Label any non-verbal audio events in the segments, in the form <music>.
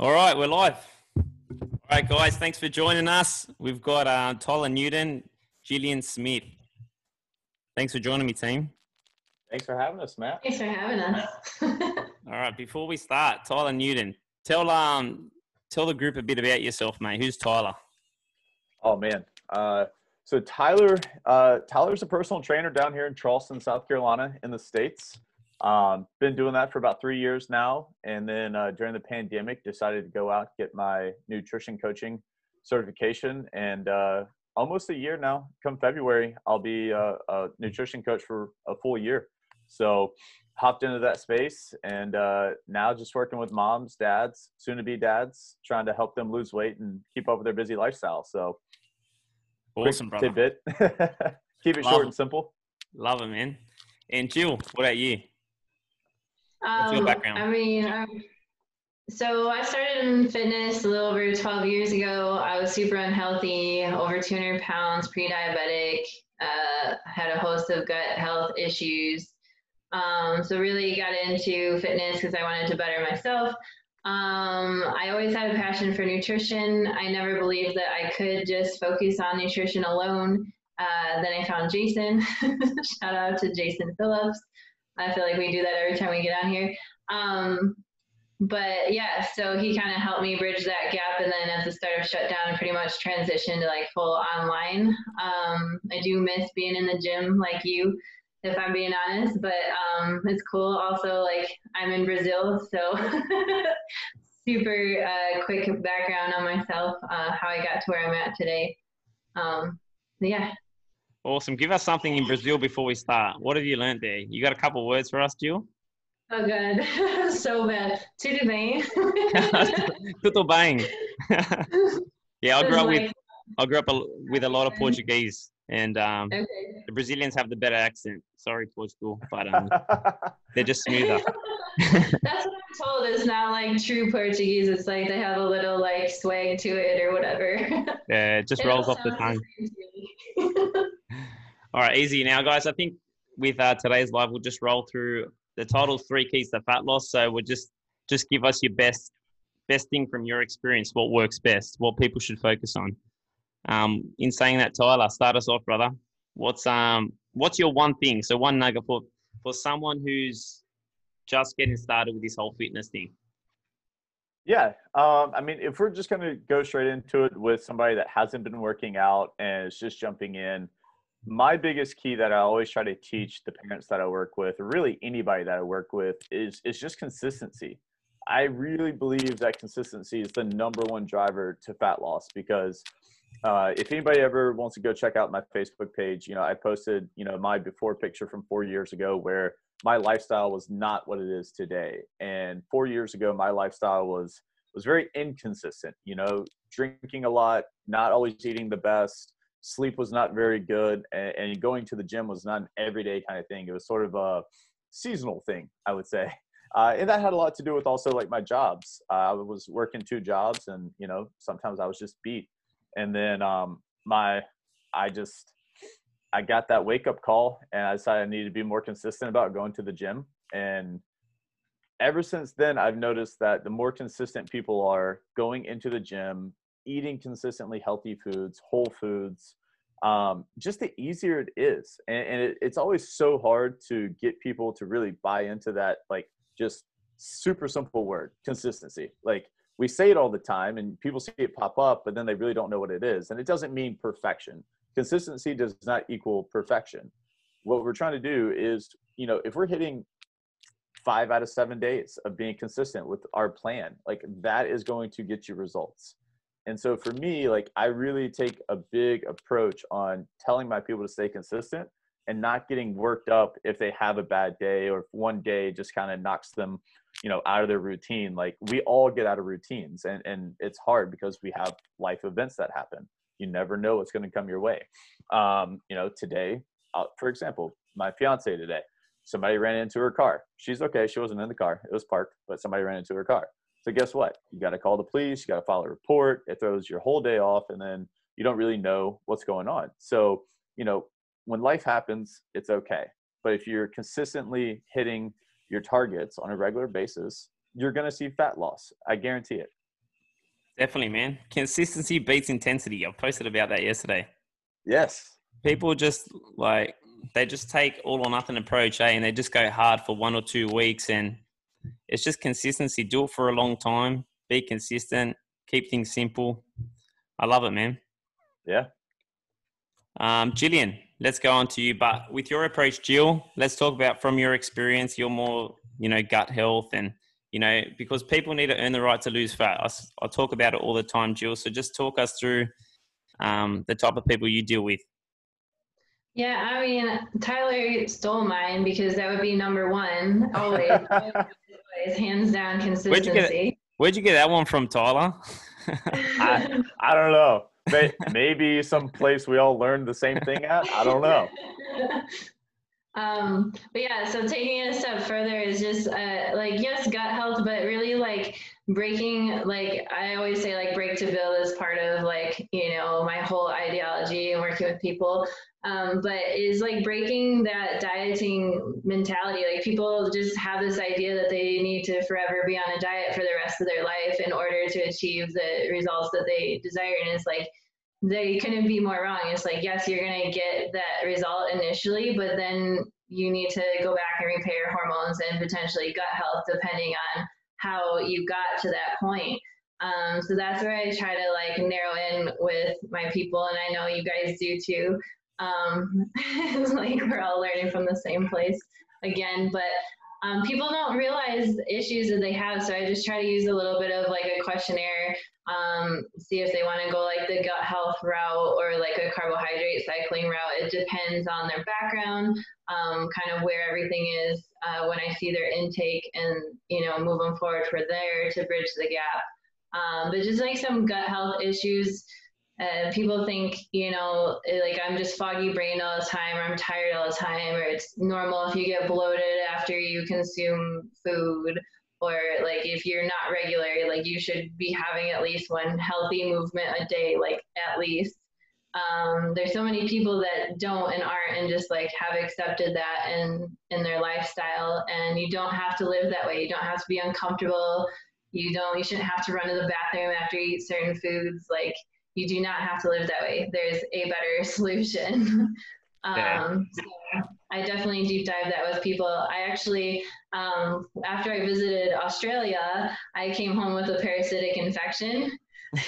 All right, we're live. All right, guys, thanks for joining us. We've got uh, Tyler Newton, Jillian Smith. Thanks for joining me, team. Thanks for having us, Matt. Thanks for having us. <laughs> All right, before we start, Tyler Newton, tell um tell the group a bit about yourself, mate. Who's Tyler? Oh man, uh, so Tyler, uh, Tyler's a personal trainer down here in Charleston, South Carolina, in the states. Um, been doing that for about three years now, and then uh, during the pandemic, decided to go out get my nutrition coaching certification, and uh, almost a year now. Come February, I'll be a, a nutrition coach for a full year. So hopped into that space and uh, now just working with moms, dads, soon to be dads, trying to help them lose weight and keep up with their busy lifestyle. So awesome, brother. Tidbit. <laughs> keep it Love short and simple. Love it, man. And Jill, what about you? Your Um, background? I mean, um, so I started in fitness a little over 12 years ago. I was super unhealthy, over 200 pounds, pre-diabetic, uh, had a host of gut health issues. Um, so really got into fitness because I wanted to better myself. Um, I always had a passion for nutrition. I never believed that I could just focus on nutrition alone. Uh, then I found Jason. <laughs> Shout out to Jason Phillips. I feel like we do that every time we get on here. Um, but yeah, so he kind of helped me bridge that gap. And then as the startup shut down, pretty much transitioned to like full online. Um, I do miss being in the gym like you, if I'm being honest, but um, it's cool. Also, like I'm in Brazil, so <laughs> super uh, quick background on myself, uh, how I got to where I'm at today. Um, yeah. Awesome. Give us something in Brazil before we start. What have you learned there? You got a couple words for us, Jill? Oh, good. <laughs> so bad. Tudo bem? <laughs> Tudo bem. <laughs> yeah, I grew up with I grew up a, with a lot of Portuguese, and um, Okay. the Brazilians have the better accent. Sorry, Portugal, but um, they're just smoother. That's what I'm told. It's not like true Portuguese. It's like they have a little like swag to it or whatever. Yeah, it just It rolls off the tongue. All right, easy now, guys. I think with uh, today's live, we'll just roll through the title three keys to fat loss. So we'll just just give us your best best thing from your experience. What works best? What people should focus on. Um, in saying that, Tyler, start us off, brother. What's um what's your one thing? So one nugget for for someone who's just getting started with this whole fitness thing. Yeah. Um, I mean, if we're just going to go straight into it with somebody that hasn't been working out and is just jumping in, my biggest key that I always try to teach the parents that I work with, or really anybody that I work with, is is just consistency. I really believe that consistency is the number one driver to fat loss because uh, if anybody ever wants to go check out my Facebook page, you know, I posted, you know, my before picture from four years ago where my lifestyle was not what it is today. And four years ago, my lifestyle was was very inconsistent. You know, drinking a lot, not always eating the best, sleep was not very good, and, and going to the gym was not an everyday kind of thing. It was sort of a seasonal thing, I would say. <laughs> Uh, and that had a lot to do with also like my jobs. Uh, I was working two jobs, and you know, sometimes I was just beat. And then um, my, I just I got that wake up call and I decided I needed to be more consistent about going to the gym. And ever since then, I've noticed that the more consistent people are going into the gym, eating consistently healthy foods, whole foods, um, just the easier it is. And, and it, it's always so hard to get people to really buy into that, like just super simple word consistency. Like we say it all the time and people see it pop up, but then they really don't know what it is. And it doesn't mean perfection consistency does not equal perfection. What we're trying to do is, you know, if we're hitting five out of seven days of being consistent with our plan, like that is going to get you results. And so for me, like I really take a big approach on telling my people to stay consistent and not getting worked up if they have a bad day or if one day just kind of knocks them, you know, out of their routine. Like we all get out of routines and, and it's hard because we have life events that happen. You never know what's going to come your way. Um, you know today uh, for example my fiance today somebody ran into her car. She's okay she wasn't in the car it was parked but somebody ran into her car so guess what you got to call the police you got to file a report it throws your whole day off and then you don't really know what's going on so you know when life happens it's okay but if you're consistently hitting your targets on a regular basis you're going to see fat loss i guarantee it Definitely, man. Consistency beats intensity. I posted about that yesterday. Yes. People just like they just take all or nothing approach, eh? And they just go hard for one or two weeks, and it's just consistency. Do it for a long time. Be consistent. Keep things simple. I love it, man. Yeah. Um, Jillian, let's go on to you. But with your approach, Jill, let's talk about from your experience. You're more, you know, gut health and you know, because people need to earn the right to lose fat. I, I talk about it all the time, Jill. So just talk us through um, the type of people you deal with. Yeah, I mean, Tyler stole mine because that would be number one always. <laughs> always hands down consistency. Where'd you get, where'd you get that one from, Tyler? <laughs> I, I don't know. Maybe some place we all learned the same thing at. I don't know. <laughs> Um, but yeah, so taking it a step further is just uh, like yes, gut health, but really like breaking. Like I always say, like break to build is part of like you know my whole ideology and working with people. Um, but is like breaking that dieting mentality. Like people just have this idea that they need to forever be on a diet for the rest of their life in order to achieve the results that they desire, and it's like they couldn't be more wrong. It's like, yes, you're going to get that result initially, but then you need to go back and repair hormones and potentially gut health depending on how you got to that point. Um, so that's where I try to like narrow in with my people, and I know you guys do too. Um, <laughs> like we're all learning from the same place again, but um, people don't realize issues that they have. So I just try to use a little bit of like a questionnaire um, see if they want to go like the gut health route or like a carbohydrate cycling route. It depends on their background, um, kind of where everything is uh, when I see their intake and, you know, move them forward for there to bridge the gap. Um, but just like some gut health issues, uh, people think, you know, like I'm just foggy brain all the time, or I'm tired all the time, or it's normal if you get bloated after you consume food or like if you're not regular like you should be having at least one healthy movement a day like at least. Um, there's so many people that don't and aren't and just like have accepted that in in their lifestyle. And you don't have to live that way. You don't have to be uncomfortable. You don't you shouldn't have to run to the bathroom after you eat certain foods. Like you do not have to live that way there's a better <laughs> solution um, so I definitely deep dive that with people. I actually, um, after I visited Australia, I came home with a parasitic infection. <laughs> <laughs> so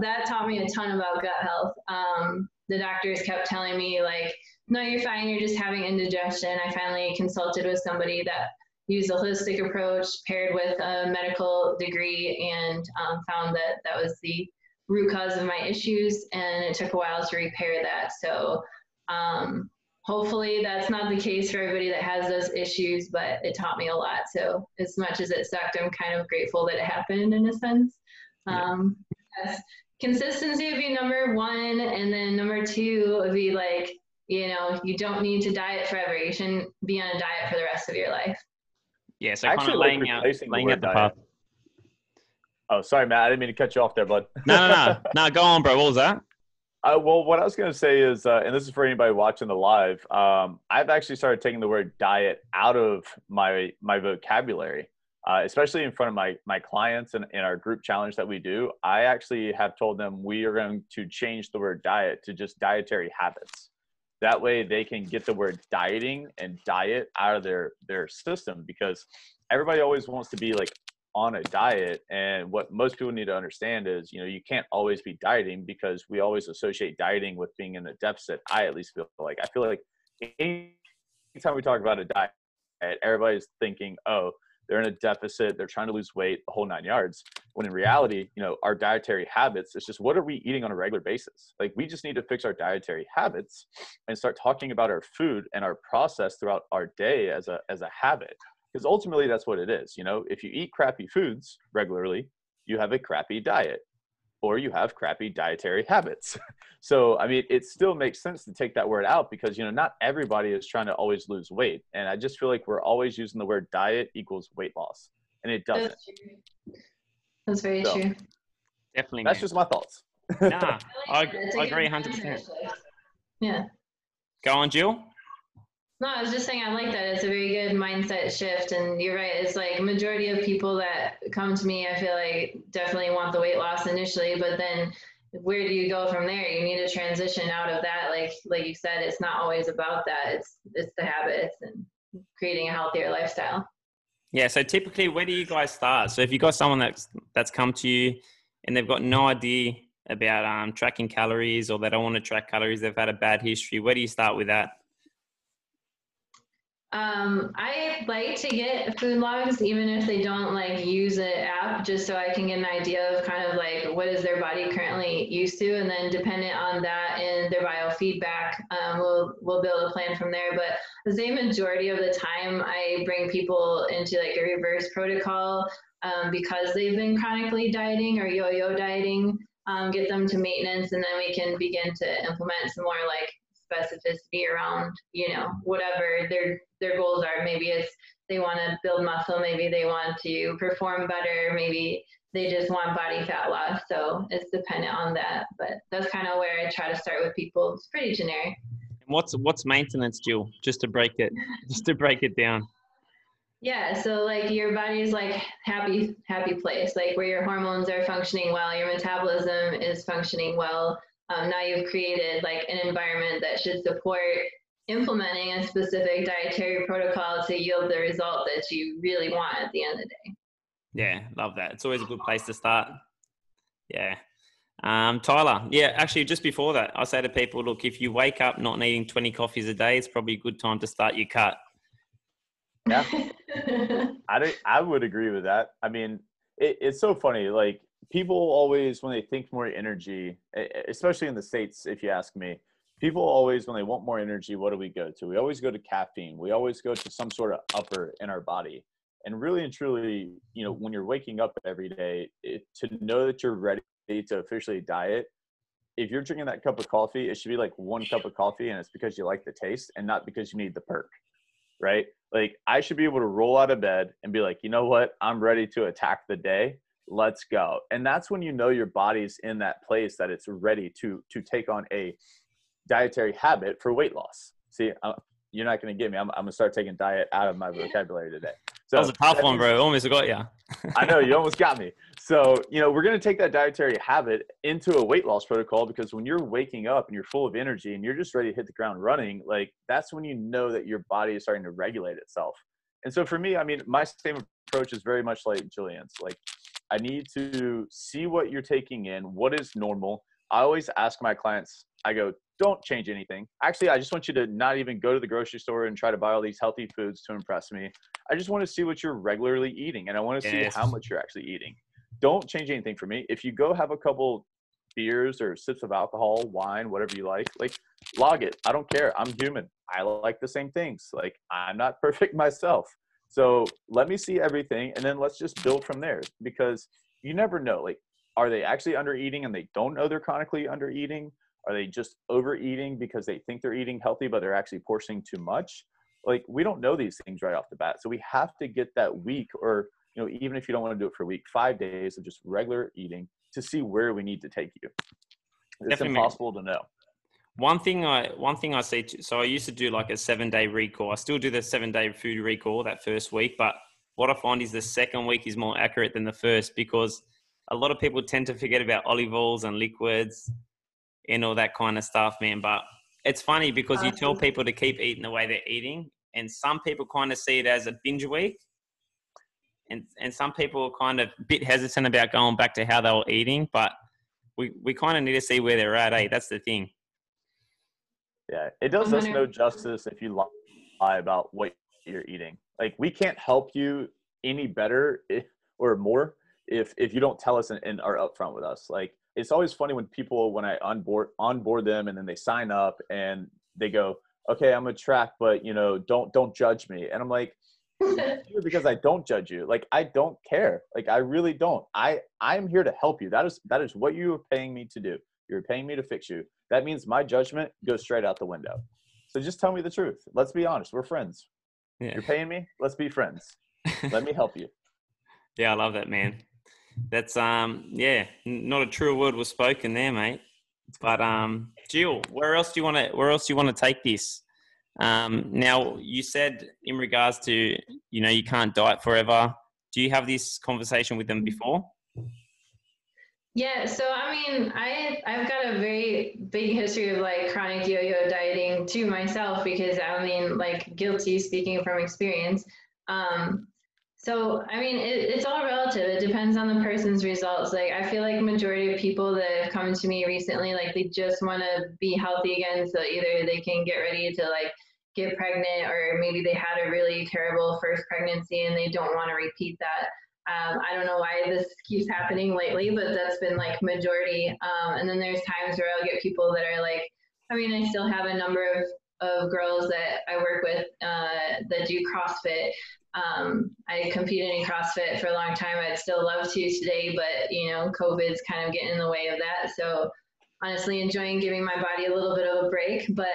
that taught me a ton about gut health. Um, the doctors kept telling me like, no, you're fine. You're just having indigestion. I finally consulted with somebody that used a holistic approach paired with a medical degree and um, found that that was the root cause of my issues. And it took a while to repair that. So um, hopefully that's not the case for everybody that has those issues, but it taught me a lot. So as much as it sucked, I'm kind of grateful that it happened in a sense. Um, yes. Consistency would be number one, and then number two would be like, you know, you don't need to diet forever. You shouldn't be on a diet for the rest of your life. Yeah, so kind of laying out, laying out the path. Oh, sorry, Matt. I didn't mean to cut you off there, bud. <laughs> no, no, no, <laughs> no. Go on, bro. What was that? Uh, well, what I was going to say is, uh, and this is for anybody watching the live. Um, I've actually started taking the word diet out of my my vocabulary, uh, especially in front of my my clients and in our group challenge that we do. I actually have told them we are going to change the word diet to just dietary habits. That way, they can get the word dieting and diet out of their their system because everybody always wants to be like on a diet. And what most people need to understand is you know you can't always be dieting because we always associate dieting with being in a deficit. I at least feel like i feel like anytime we talk about a diet everybody's thinking oh they're in a deficit. They're trying to lose weight the whole nine yards when in reality you know our dietary habits it's just what are we eating on a regular basis? Like we just need to fix our dietary habits and start talking about our food and our process throughout our day as a as a habit. Because ultimately that's what it is you know? If you eat crappy foods regularly you have a crappy diet or you have crappy dietary habits. <laughs> So i mean it still makes sense to take that word out because you know not everybody is trying to always lose weight and i just feel like we're always using the word diet equals weight loss and it doesn't that's, that's very so, true definitely that's man. just my thoughts nah <laughs> I, I agree 100% yeah go on jill No, I was just saying I like that. It's a very good mindset shift. And you're right. It's like majority of people that come to me, I feel like definitely want the weight loss initially, but then where do you go from there? You need to transition out of that. Like like you said, it's not always about that. It's it's the habits and creating a healthier lifestyle. Yeah. So typically, where do you guys start? So if you've got someone that's that's come to you and they've got no idea about um, tracking calories or they don't want to track calories, they've had a bad history. Where do you start with that? Um, I like to get food logs, even if they don't like use an app, just so I can get an idea of kind of like what is their body currently used to, and then dependent on that and their biofeedback, um, we'll we'll build a plan from there. But the same majority of the time, I bring people into like a reverse protocol um, because they've been chronically dieting or yo-yo dieting. Um, get them to maintenance, and then we can begin to implement some more like specificity around you know whatever their their goals are. Maybe it's they want to build muscle maybe they want to perform better maybe they just want body fat loss. So it's dependent on that but that's kind of where i try to start with people. It's pretty generic. What's what's maintenance jill? Just to break it just to break it down. Yeah so like your body's like happy happy place like where your hormones are functioning well your metabolism is functioning well um, now you've created like an environment that should support implementing a specific dietary protocol to yield the result that you really want at the end of the day. Yeah, love that. It's always a good place to start. Yeah. Um, Tyler, yeah, actually, just before that, I say to people, look, if you wake up not needing 20 coffees a day, it's probably a good time to start your cut. Yeah. <laughs> I, I would agree with that. I mean, it, it's so funny. Like, people always when they think more energy especially in the states if you ask me people always when they want more energy what do we go to? We always go to caffeine. We always go to some sort of upper in our body. And really and truly you know when you're waking up every day it, to know that you're ready to officially diet if you're drinking that cup of coffee it should be like one cup of coffee and it's because you like the taste and not because you need the perk right? Like i should be able to roll out of bed and be like you know what? I'm ready to attack the day let's go. And that's when you know your body's in that place that it's ready to to take on a dietary habit for weight loss. See I'm, you're not going to get me. I'm, I'm going to start taking diet out of my vocabulary today. So that was a tough one bro. Almost got you <laughs> i know you almost got me. So you know we're going to take that dietary habit into a weight loss protocol because when you're waking up and you're full of energy and you're just ready to hit the ground running like that's when you know that your body is starting to regulate itself. And so for me i mean my same approach is very much like Jillian's. Like I need to see what you're taking in, what is normal. I always ask my clients, I go, don't change anything. Actually, I just want you to not even go to the grocery store and try to buy all these healthy foods to impress me. I just want to see what you're regularly eating and I want to see yes. how much you're actually eating. Don't change anything for me. If you go have a couple beers or sips of alcohol, wine, whatever you like, like log it. I don't care. I'm human. I like the same things. Like I'm not <laughs> perfect myself. So let me see everything and then let's just build from there because you never know. Like, are they actually under eating and they don't know they're chronically under eating? Are they just overeating because they think they're eating healthy, but they're actually portioning too much? Like, we don't know these things right off the bat. So we have to get that week or, you know, even if you don't want to do it for a week, five days of just regular eating to see where we need to take you. It's Definitely. impossible to know. One thing I one thing I see. So I used to do like a seven day recall. I still do the seven day food recall that first week, but what I find is the second week is more accurate than the first because a lot of people tend to forget about olive oils and liquids and all that kind of stuff, man. But it's funny because you tell people to keep eating the way they're eating, and some people kind of see it as a binge week, and and some people are kind of a bit hesitant about going back to how they were eating. But we we kind of need to see where they're at. Eh? That's the thing. Yeah, it does us no justice if you lie about what you're eating. Like we can't help you any better if, or more if if you don't tell us and, and are upfront with us. Like it's always funny when people when I onboard onboard them and then they sign up and they go, okay, I'm a track, but you know, don't don't judge me. And I'm like, <laughs> because I don't judge you. Like I don't care. Like I really don't. I I'm here to help you. That is that is what you are paying me to do. You're paying me to fix you that means my judgment goes straight out the window. So just tell me the truth. Let's be honest. We're friends. Yeah. You're paying me. Let's be friends. <laughs> Let me help you. Yeah, I love that, man. That's um, yeah, not a true word was spoken there, mate. But um, Jill, where else do you want to? Where else do you want to take this? Um, now, you said in regards to, you know, you can't diet forever. Do you have this conversation with them before? Yeah, so I mean, I I've got a very big history of like chronic yo-yo dieting to myself because I mean, like guilty speaking from experience. Um, so I mean, it, it's all relative. It depends on the person's results. Like I feel like majority of people that have come to me recently, like they just want to be healthy again, so either they can get ready to like get pregnant, or maybe they had a really terrible first pregnancy and they don't want to repeat that. Um, I don't know why this keeps happening lately, but that's been like majority. Um, and then there's times where I'll get people that are like, I mean, I still have a number of, of girls that I work with uh, that do CrossFit. Um, I competed in CrossFit for a long time. I'd still love to today, but you know, COVID's kind of getting in the way of that. So honestly, enjoying giving my body a little bit of a break, but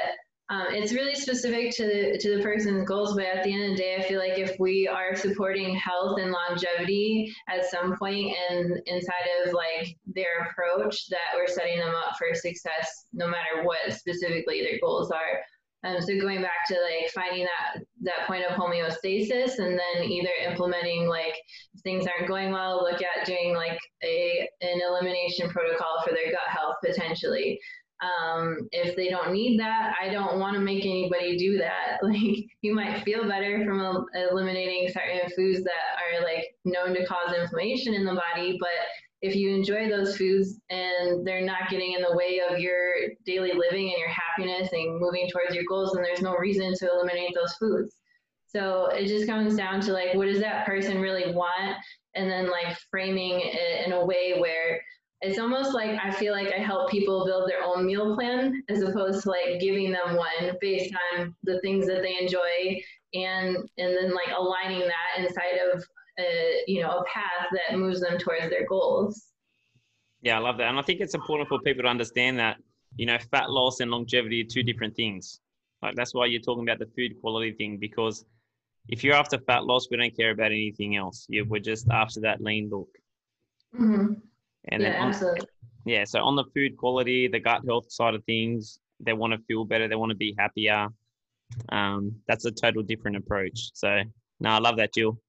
um, it's really specific to the, to the person's goals, but at the end of the day, I feel like if we are supporting health and longevity at some point and inside of like their approach, that we're setting them up for success, no matter what specifically their goals are. Um, so going back to like finding that that point of homeostasis, and then either implementing like things aren't going well, look at doing like a an elimination protocol for their gut health potentially. Um, if they don't need that, I don't want to make anybody do that. <laughs> Like you might feel better from eliminating certain foods that are like known to cause inflammation in the body, but if you enjoy those foods and they're not getting in the way of your daily living and your happiness and moving towards your goals, then there's no reason to eliminate those foods. So it just comes down to like, what does that person really want? And then like framing it in a way where it's almost like I feel like I help people build their own meal plan as opposed to like giving them one based on the things that they enjoy and and then like aligning that inside of a you know a path that moves them towards their goals. Yeah, I love that, and I think it's important for people to understand that you know fat loss and longevity are two different things. Like that's why you're talking about the food quality thing because if you're after fat loss, we don't care about anything else. Yeah, we're just after that lean look. Mm-hmm. And yeah, then on, absolutely. yeah, so on the food quality, the gut health side of things, they want to feel better, they want to be happier. Um, that's a total different approach. So no, I love that, Jill.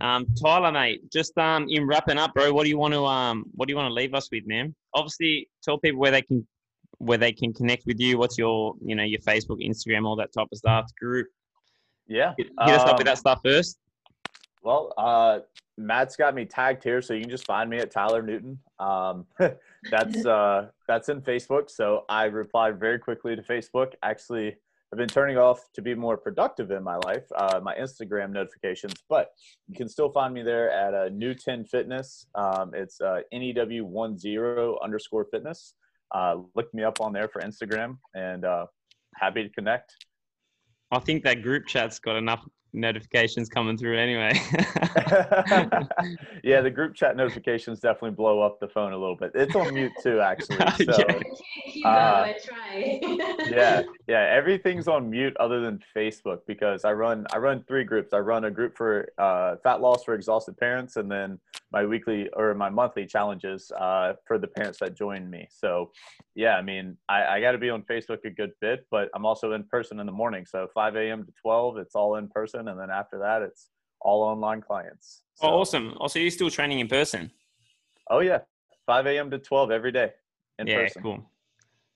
Um, Tyler, mate, just um, in wrapping up, bro, what do you want to um, what do you want to leave us with, man? Obviously, tell people where they can where they can connect with you. What's your you know your Facebook, Instagram, all that type of stuff, group. Yeah, hit, hit us up with um, that stuff first. Well, uh, Matt's got me tagged here, so you can just find me at Tyler Newton. Um, <laughs> that's <laughs> uh, that's in Facebook. So I replied very quickly to Facebook. Actually, I've been turning off to be more productive in my life, uh, my Instagram notifications, but you can still find me there at uh, New 10 Fitness. Um, it's uh, NEW10 underscore fitness. Uh, look me up on there for Instagram and uh, happy to connect. I think that group chat's got enough notifications coming through anyway. <laughs> yeah, the group chat notifications definitely blow up the phone a little bit. It's on mute too, <laughs> actually. So, Yeah. I can't keep Uh, yeah, <laughs> yeah, everything's on mute other than Facebook because I run I run three groups. I run a group for uh, fat loss for exhausted parents, and then my weekly or my monthly challenges uh, for the parents that join me. So, yeah, I mean, I, I got to be on Facebook a good bit, but I'm also in person in the morning. So 5 a.m. to 12, it's all in person, and then after that, it's all online clients. oh, awesome. Also, you're still training in person. Oh yeah, 5 a.m. to 12 every day in yeah, person. cool.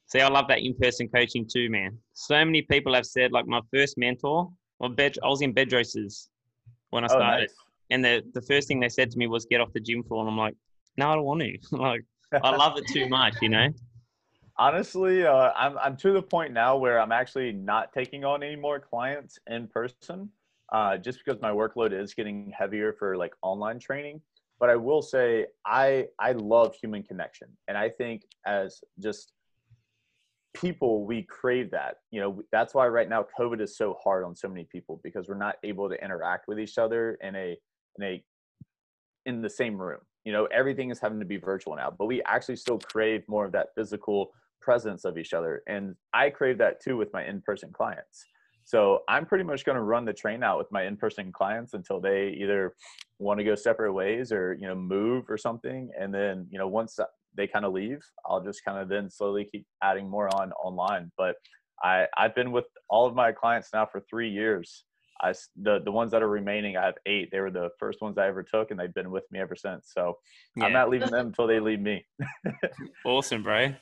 See, I love that in-person coaching too, man. So many people have said, like my first mentor, well, bed, I was in Bedroses when I Oh, started, nice. and the the first thing they said to me was, "Get off the gym floor," and I'm like, "No, I don't want to." <laughs> like, I <laughs> love it too much, you know. Honestly, uh, I'm I'm to the point now where I'm actually not taking on any more clients in person, uh, just because my workload is getting heavier for like online training. But I will say I I love human connection, and I think as just people we crave that. You know that's why right now COVID is so hard on so many people because we're not able to interact with each other in a in a in the same room. You know, everything is having to be virtual now, but we actually still crave more of that physical presence of each other. And I crave that too with my in person clients. So I'm pretty much going to run the train out with my in person clients until they either want to go separate ways or, you know, move or something. And then, you know, once they kind of leave, I'll just kind of then slowly keep adding more on online. But I I've been with all of my clients now for three years. I the the ones that are remaining, I have eight. They were the first ones I ever took, and they've been with me ever since. So yeah. I'm not leaving them until they leave me. <laughs> awesome, bro.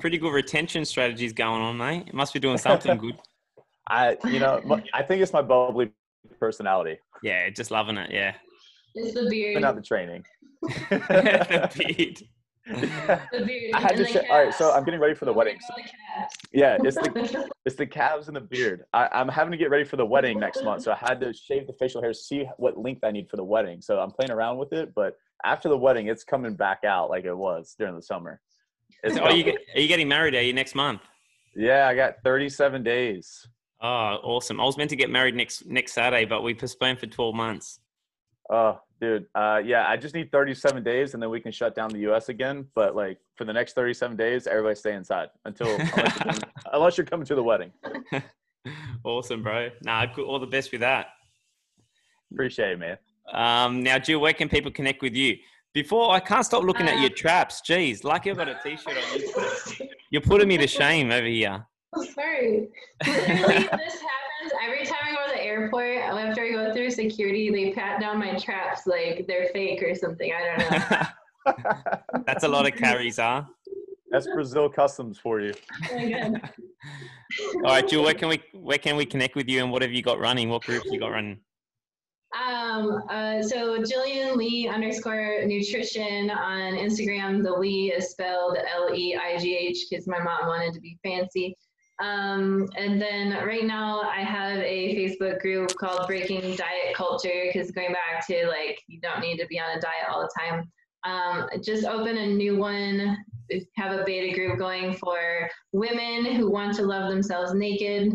Pretty good retention strategies going on, mate. You must be doing something good. <laughs> I, you know, I think it's my bubbly personality. Yeah, just loving it. Yeah. It's the beard. But not the training. <laughs> the beard. <laughs> the beard. I had to. Sh- all right, so I'm getting ready for the wedding. So, yeah, it's the <laughs> it's the calves and the beard. I, I'm having to get ready for the wedding next month, so I had to shave the facial hair, see what length I need for the wedding. So I'm playing around with it, but after the wedding, it's coming back out like it was during the summer. It's are you are you getting married? Are you next month? Yeah, I got 37 days. Oh, awesome! I was meant to get married next next Saturday, but we postponed for 12 months. Oh, dude. Uh, yeah, I just need 37 days and then we can shut down the US again. But like for the next 37 days, everybody stay inside until unless, you're <laughs> coming, unless you're coming to the wedding. <laughs> awesome, bro. Nah, all the best with that. Appreciate it, man. Um, now, Jill, where can people connect with you? Before I can't stop looking uh, at your uh, traps. Jeez, lucky I've got a t-shirt on. <laughs> You're putting me to shame over here. Sorry. Literally, this happens every time I go to the airport. After I go through security, they pat down my traps like they're fake or something. I don't know. <laughs> That's a lot of carries, huh? That's Brazil customs for you. Oh All right, Jill, where can we where can we connect with you and what have you got running? What groups you got running? Um, uh, so Jillian Leigh underscore nutrition on Instagram. The Leigh is spelled L E I G H because my mom wanted to be fancy. Um, and then right now I have a Facebook group called Breaking Diet Culture because going back to like you don't need to be on a diet all the time. Um, just open a new one. Have a beta group going for women who want to love themselves naked.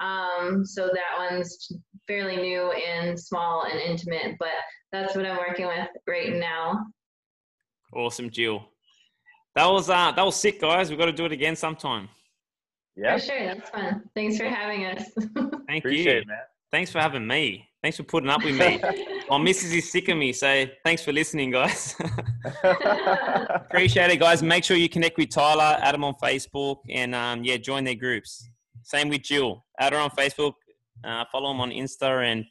Um, so that one's fairly new and small and intimate, but that's what I'm working with right now. Awesome, Jill. That was uh, that was sick, guys. We've got to do it again sometime. Yeah. For sure. That's fun. Thanks for having us. <laughs> Thank Appreciate you. It, man. Thanks for having me. Thanks for putting up with me. <laughs> My missus is sick of me, so thanks for listening, guys. <laughs> Appreciate it, guys. Make sure you connect with Tyler, Adam on Facebook, and um, yeah, join their groups. Same with Jill. Add her on Facebook. Uh, follow them on Insta and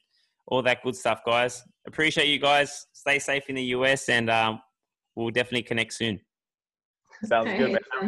all that good stuff, guys. Appreciate you guys. Stay safe in the US, and um, we'll definitely connect soon. Sounds good, man.